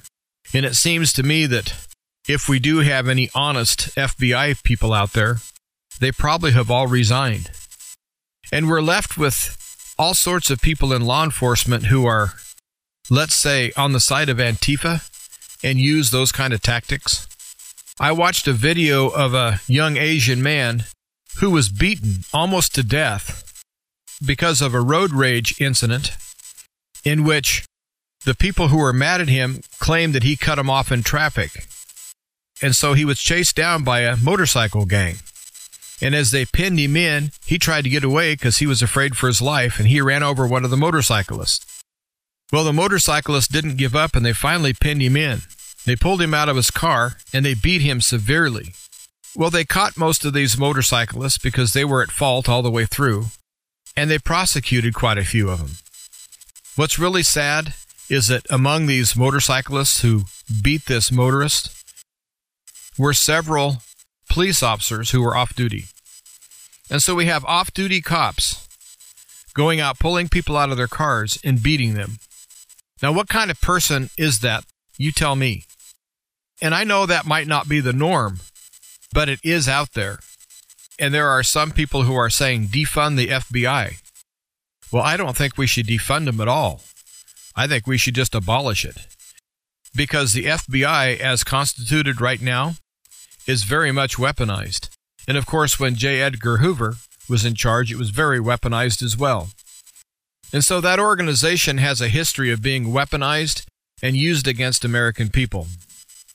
And it seems to me that if we do have any honest FBI people out there, they probably have all resigned. And we're left with all sorts of people in law enforcement who are, let's say, on the side of Antifa and use those kind of tactics. I watched a video of a young Asian man who was beaten almost to death because of a road rage incident in which the people who were mad at him claimed that he cut them off in traffic and so he was chased down by a motorcycle gang. And as they pinned him in, he tried to get away because he was afraid for his life, and he ran over one of the motorcyclists. Well, the motorcyclist didn't give up, and they finally pinned him in. They pulled him out of his car, and they beat him severely. Well, they caught most of these motorcyclists because they were at fault all the way through, and they prosecuted quite a few of them. What's really sad is that among these motorcyclists who beat this motorist, were several police officers who were off duty. And so we have off duty cops going out, pulling people out of their cars and beating them. Now, what kind of person is that? You tell me. And I know that might not be the norm, but it is out there. And there are some people who are saying defund the FBI. Well, I don't think we should defund them at all. I think we should just abolish it. Because the FBI, as constituted right now, is very much weaponized. And of course, when J. Edgar Hoover was in charge, it was very weaponized as well. And so that organization has a history of being weaponized and used against American people.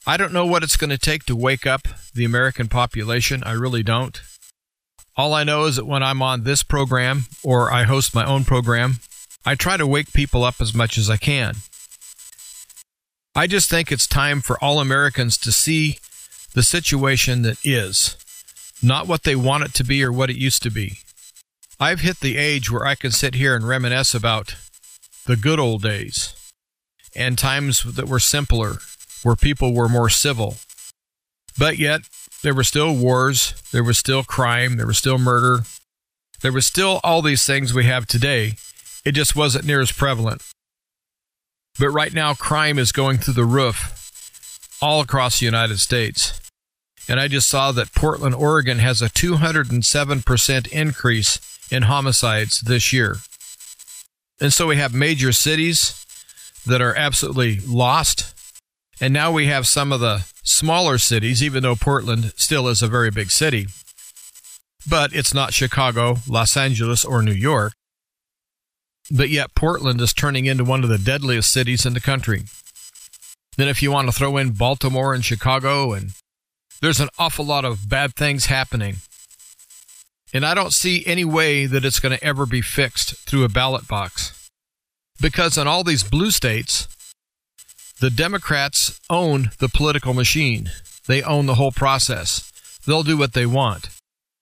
I don't know what it's going to take to wake up the American population. I really don't. All I know is that when I'm on this program or I host my own program, I try to wake people up as much as I can. I just think it's time for all Americans to see the situation that is, not what they want it to be or what it used to be. I've hit the age where I can sit here and reminisce about the good old days and times that were simpler, where people were more civil. But yet, there were still wars, there was still crime, there was still murder, there was still all these things we have today. It just wasn't near as prevalent. But right now, crime is going through the roof all across the United States. And I just saw that Portland, Oregon has a 207% increase in homicides this year. And so we have major cities that are absolutely lost. And now we have some of the smaller cities, even though Portland still is a very big city. But it's not Chicago, Los Angeles, or New York. But yet Portland is turning into one of the deadliest cities in the country. Then if you want to throw in Baltimore and Chicago and there's an awful lot of bad things happening. And I don't see any way that it's going to ever be fixed through a ballot box. Because in all these blue states, the Democrats own the political machine. They own the whole process. They'll do what they want.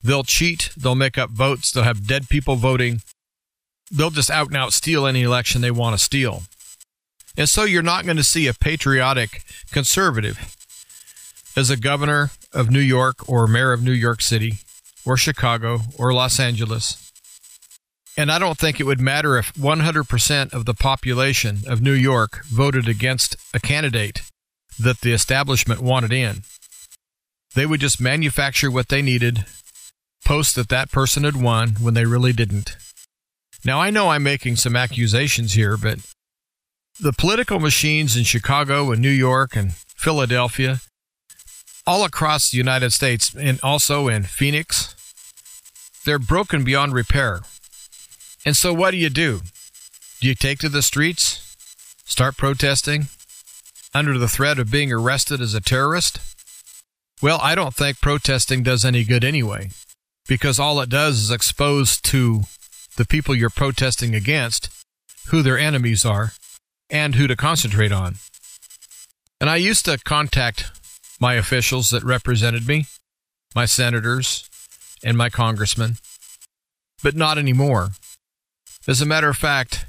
They'll cheat. They'll make up votes. They'll have dead people voting. They'll just out and out steal any election they want to steal. And so you're not going to see a patriotic conservative as a governor of New York or mayor of New York City or Chicago or Los Angeles. And I don't think it would matter if 100% of the population of New York voted against a candidate that the establishment wanted in. They would just manufacture what they needed, post that that person had won when they really didn't. Now, I know I'm making some accusations here, but the political machines in Chicago and New York and Philadelphia all across the United States and also in Phoenix, they're broken beyond repair. And so, what do you do? Do you take to the streets, start protesting under the threat of being arrested as a terrorist? Well, I don't think protesting does any good anyway, because all it does is expose to the people you're protesting against who their enemies are and who to concentrate on. And I used to contact my officials that represented me, my senators, and my congressmen, but not anymore. As a matter of fact,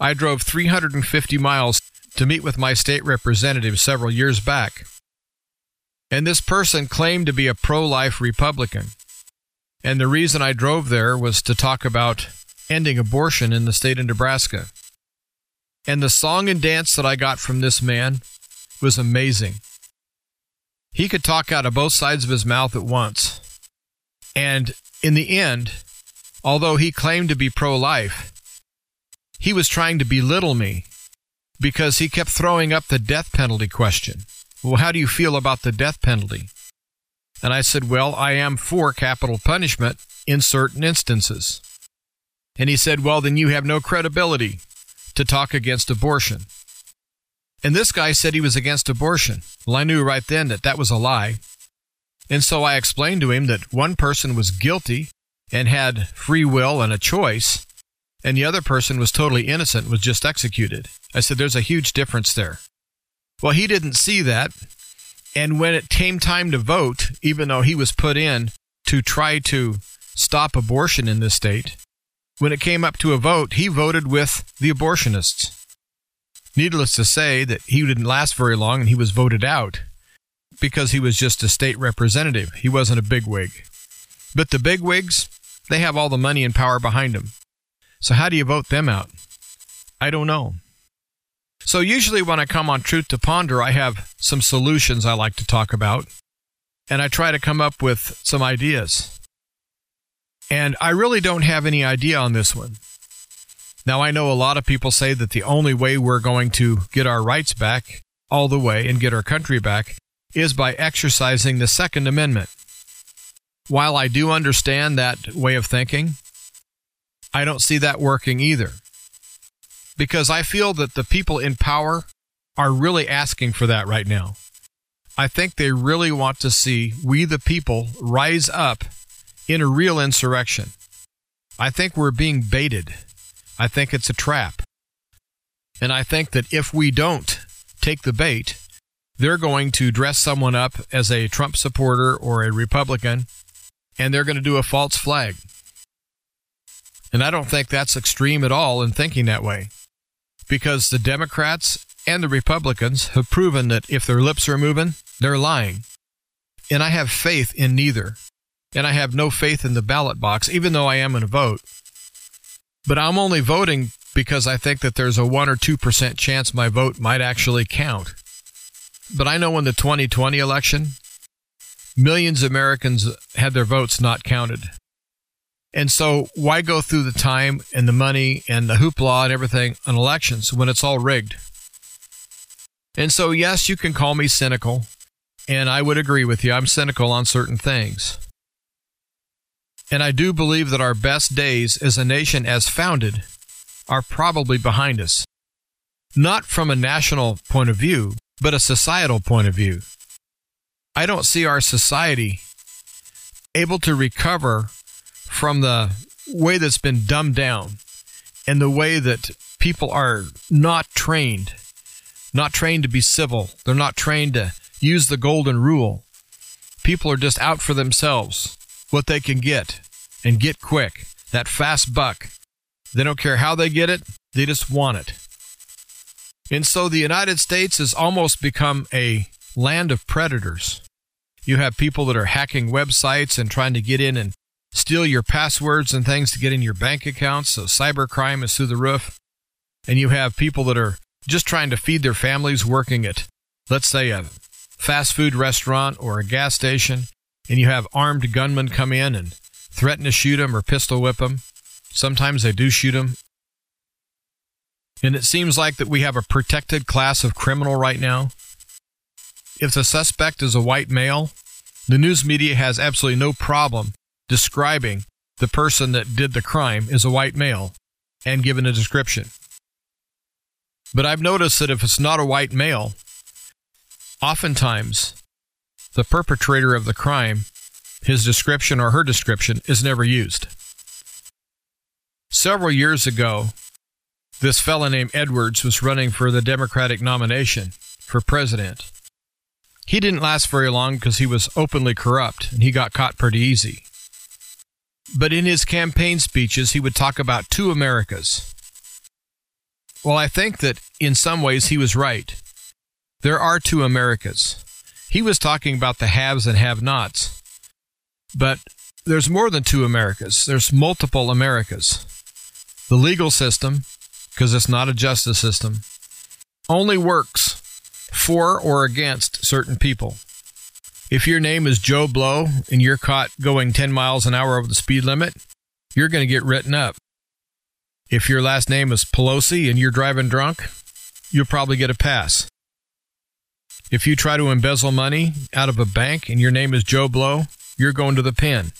I drove 350 miles to meet with my state representative several years back. And this person claimed to be a pro life Republican. And the reason I drove there was to talk about ending abortion in the state of Nebraska. And the song and dance that I got from this man was amazing. He could talk out of both sides of his mouth at once. And in the end, although he claimed to be pro life, he was trying to belittle me because he kept throwing up the death penalty question. Well, how do you feel about the death penalty? And I said, Well, I am for capital punishment in certain instances. And he said, Well, then you have no credibility to talk against abortion. And this guy said he was against abortion. Well, I knew right then that that was a lie. And so I explained to him that one person was guilty and had free will and a choice, and the other person was totally innocent, was just executed. I said, There's a huge difference there. Well, he didn't see that. And when it came time to vote, even though he was put in to try to stop abortion in this state, when it came up to a vote, he voted with the abortionists. Needless to say that he didn't last very long and he was voted out because he was just a state representative. He wasn't a bigwig. But the bigwigs, they have all the money and power behind them. So how do you vote them out? I don't know. So usually when I come on Truth to Ponder, I have some solutions I like to talk about, and I try to come up with some ideas. And I really don't have any idea on this one. Now, I know a lot of people say that the only way we're going to get our rights back all the way and get our country back is by exercising the Second Amendment. While I do understand that way of thinking, I don't see that working either. Because I feel that the people in power are really asking for that right now. I think they really want to see we, the people, rise up in a real insurrection. I think we're being baited. I think it's a trap. And I think that if we don't take the bait, they're going to dress someone up as a Trump supporter or a Republican, and they're going to do a false flag. And I don't think that's extreme at all in thinking that way. Because the Democrats and the Republicans have proven that if their lips are moving, they're lying. And I have faith in neither. And I have no faith in the ballot box, even though I am going to vote. But I'm only voting because I think that there's a 1 or 2% chance my vote might actually count. But I know in the 2020 election, millions of Americans had their votes not counted. And so, why go through the time and the money and the hoopla and everything on elections when it's all rigged? And so, yes, you can call me cynical, and I would agree with you. I'm cynical on certain things. And I do believe that our best days as a nation as founded are probably behind us. Not from a national point of view, but a societal point of view. I don't see our society able to recover from the way that's been dumbed down and the way that people are not trained, not trained to be civil. They're not trained to use the golden rule. People are just out for themselves, what they can get, and get quick. That fast buck. They don't care how they get it, they just want it. And so the United States has almost become a land of predators. You have people that are hacking websites and trying to get in and steal your passwords and things to get in your bank accounts. So cybercrime is through the roof. And you have people that are just trying to feed their families working at, let's say, a fast food restaurant or a gas station. And you have armed gunmen come in and threaten to shoot them or pistol whip them. Sometimes they do shoot them. And it seems like that we have a protected class of criminal right now. If the suspect is a white male, the news media has absolutely no problem describing the person that did the crime as a white male and given a description. But I've noticed that if it's not a white male, oftentimes the perpetrator of the crime, his description or her description, is never used. Several years ago, this fellow named Edwards was running for the Democratic nomination for president. He didn't last very long because he was openly corrupt and he got caught pretty easy. But in his campaign speeches, he would talk about two Americas. Well, I think that in some ways he was right. There are two Americas. He was talking about the haves and have nots. But there's more than two Americas, there's multiple Americas. The legal system, because it's not a justice system, only works for or against certain people. If your name is Joe Blow and you're caught going 10 miles an hour over the speed limit, you're going to get written up. If your last name is Pelosi and you're driving drunk, you'll probably get a pass. If you try to embezzle money out of a bank and your name is Joe Blow, you're going to the pen.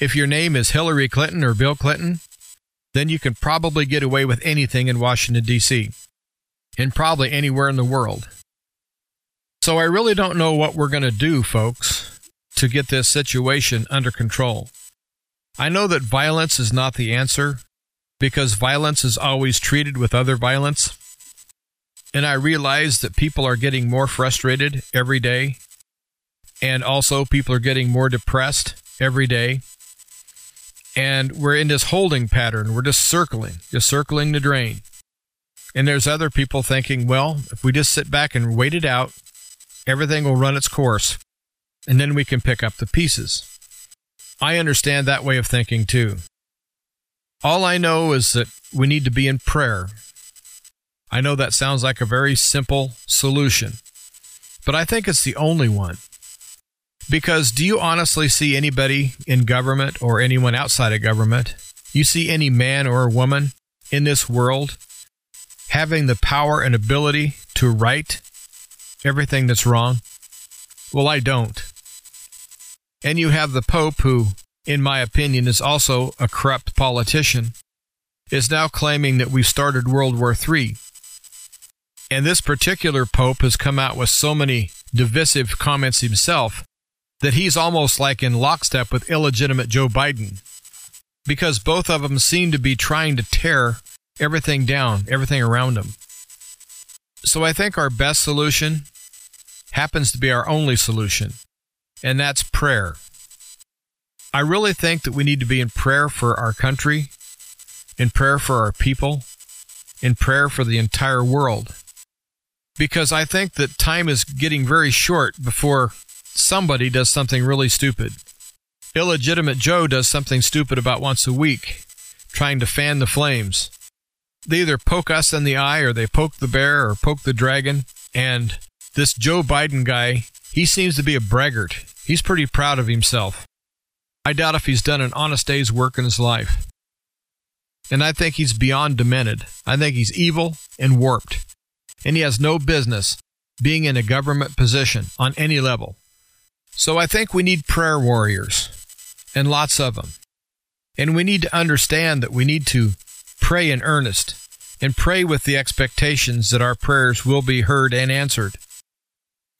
If your name is Hillary Clinton or Bill Clinton, then you can probably get away with anything in Washington, D.C., and probably anywhere in the world. So I really don't know what we're going to do, folks, to get this situation under control. I know that violence is not the answer because violence is always treated with other violence. And I realize that people are getting more frustrated every day. And also, people are getting more depressed every day. And we're in this holding pattern. We're just circling, just circling the drain. And there's other people thinking, well, if we just sit back and wait it out, everything will run its course, and then we can pick up the pieces. I understand that way of thinking too. All I know is that we need to be in prayer. I know that sounds like a very simple solution, but I think it's the only one. Because do you honestly see anybody in government or anyone outside of government? You see any man or woman in this world having the power and ability to right everything that's wrong? Well, I don't. And you have the Pope, who, in my opinion, is also a corrupt politician, is now claiming that we've started World War III. And this particular pope has come out with so many divisive comments himself that he's almost like in lockstep with illegitimate Joe Biden because both of them seem to be trying to tear everything down, everything around them. So I think our best solution happens to be our only solution, and that's prayer. I really think that we need to be in prayer for our country, in prayer for our people, in prayer for the entire world. Because I think that time is getting very short before somebody does something really stupid. Illegitimate Joe does something stupid about once a week, trying to fan the flames. They either poke us in the eye or they poke the bear or poke the dragon. And this Joe Biden guy, he seems to be a braggart. He's pretty proud of himself. I doubt if he's done an honest day's work in his life. And I think he's beyond demented. I think he's evil and warped. And he has no business being in a government position on any level. So I think we need prayer warriors and lots of them. And we need to understand that we need to pray in earnest and pray with the expectations that our prayers will be heard and answered.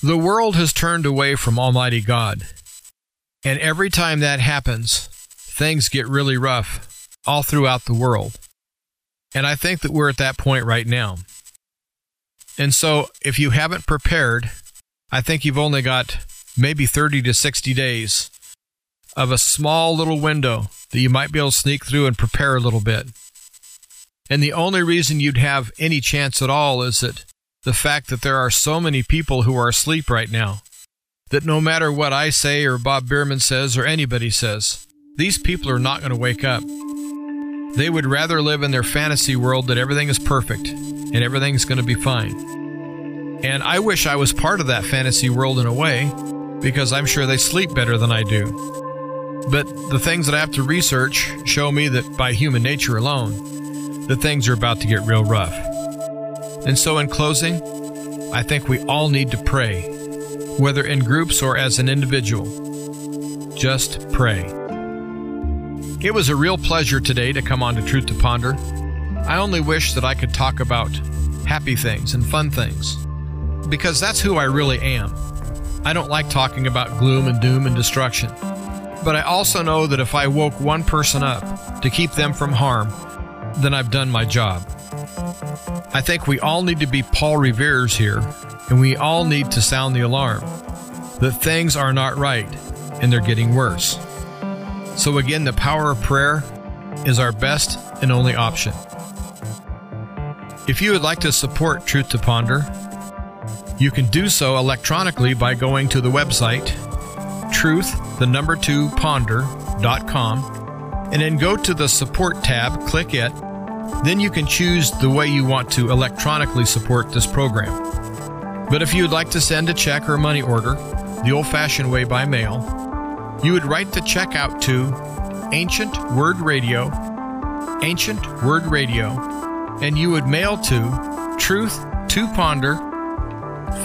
The world has turned away from Almighty God. And every time that happens, things get really rough all throughout the world. And I think that we're at that point right now. And so, if you haven't prepared, I think you've only got maybe 30 to 60 days of a small little window that you might be able to sneak through and prepare a little bit. And the only reason you'd have any chance at all is that the fact that there are so many people who are asleep right now that no matter what I say or Bob Bierman says or anybody says, these people are not going to wake up. They would rather live in their fantasy world that everything is perfect and everything's going to be fine. And I wish I was part of that fantasy world in a way because I'm sure they sleep better than I do. But the things that I have to research show me that by human nature alone, the things are about to get real rough. And so, in closing, I think we all need to pray, whether in groups or as an individual. Just pray. It was a real pleasure today to come on to Truth to Ponder. I only wish that I could talk about happy things and fun things, because that's who I really am. I don't like talking about gloom and doom and destruction. But I also know that if I woke one person up to keep them from harm, then I've done my job. I think we all need to be Paul Revere's here, and we all need to sound the alarm that things are not right and they're getting worse. So, again, the power of prayer is our best and only option. If you would like to support Truth to Ponder, you can do so electronically by going to the website truth the number two ponder.com, and then go to the support tab, click it. Then you can choose the way you want to electronically support this program. But if you would like to send a check or money order, the old fashioned way by mail, you would write the check out to Ancient Word Radio, Ancient Word Radio, and you would mail to Truth to Ponder,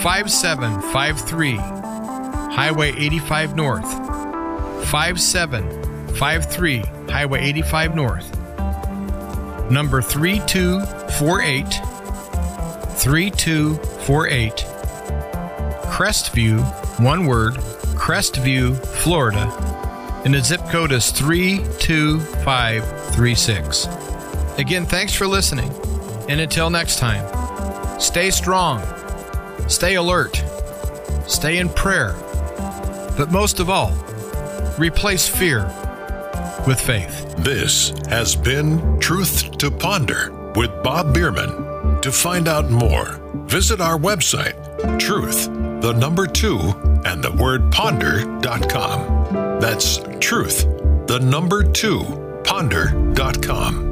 5753, Highway 85 North, 5753 Highway 85 North. Number 3248 3248 Crestview, one word, Crestview, Florida. And the zip code is 32536. Again, thanks for listening. And until next time, stay strong, stay alert, stay in prayer, but most of all, Replace fear with faith. This has been Truth to Ponder with Bob Bierman. To find out more, visit our website, truth, the number two, and the word ponder.com. That's truth, the number two, ponder.com.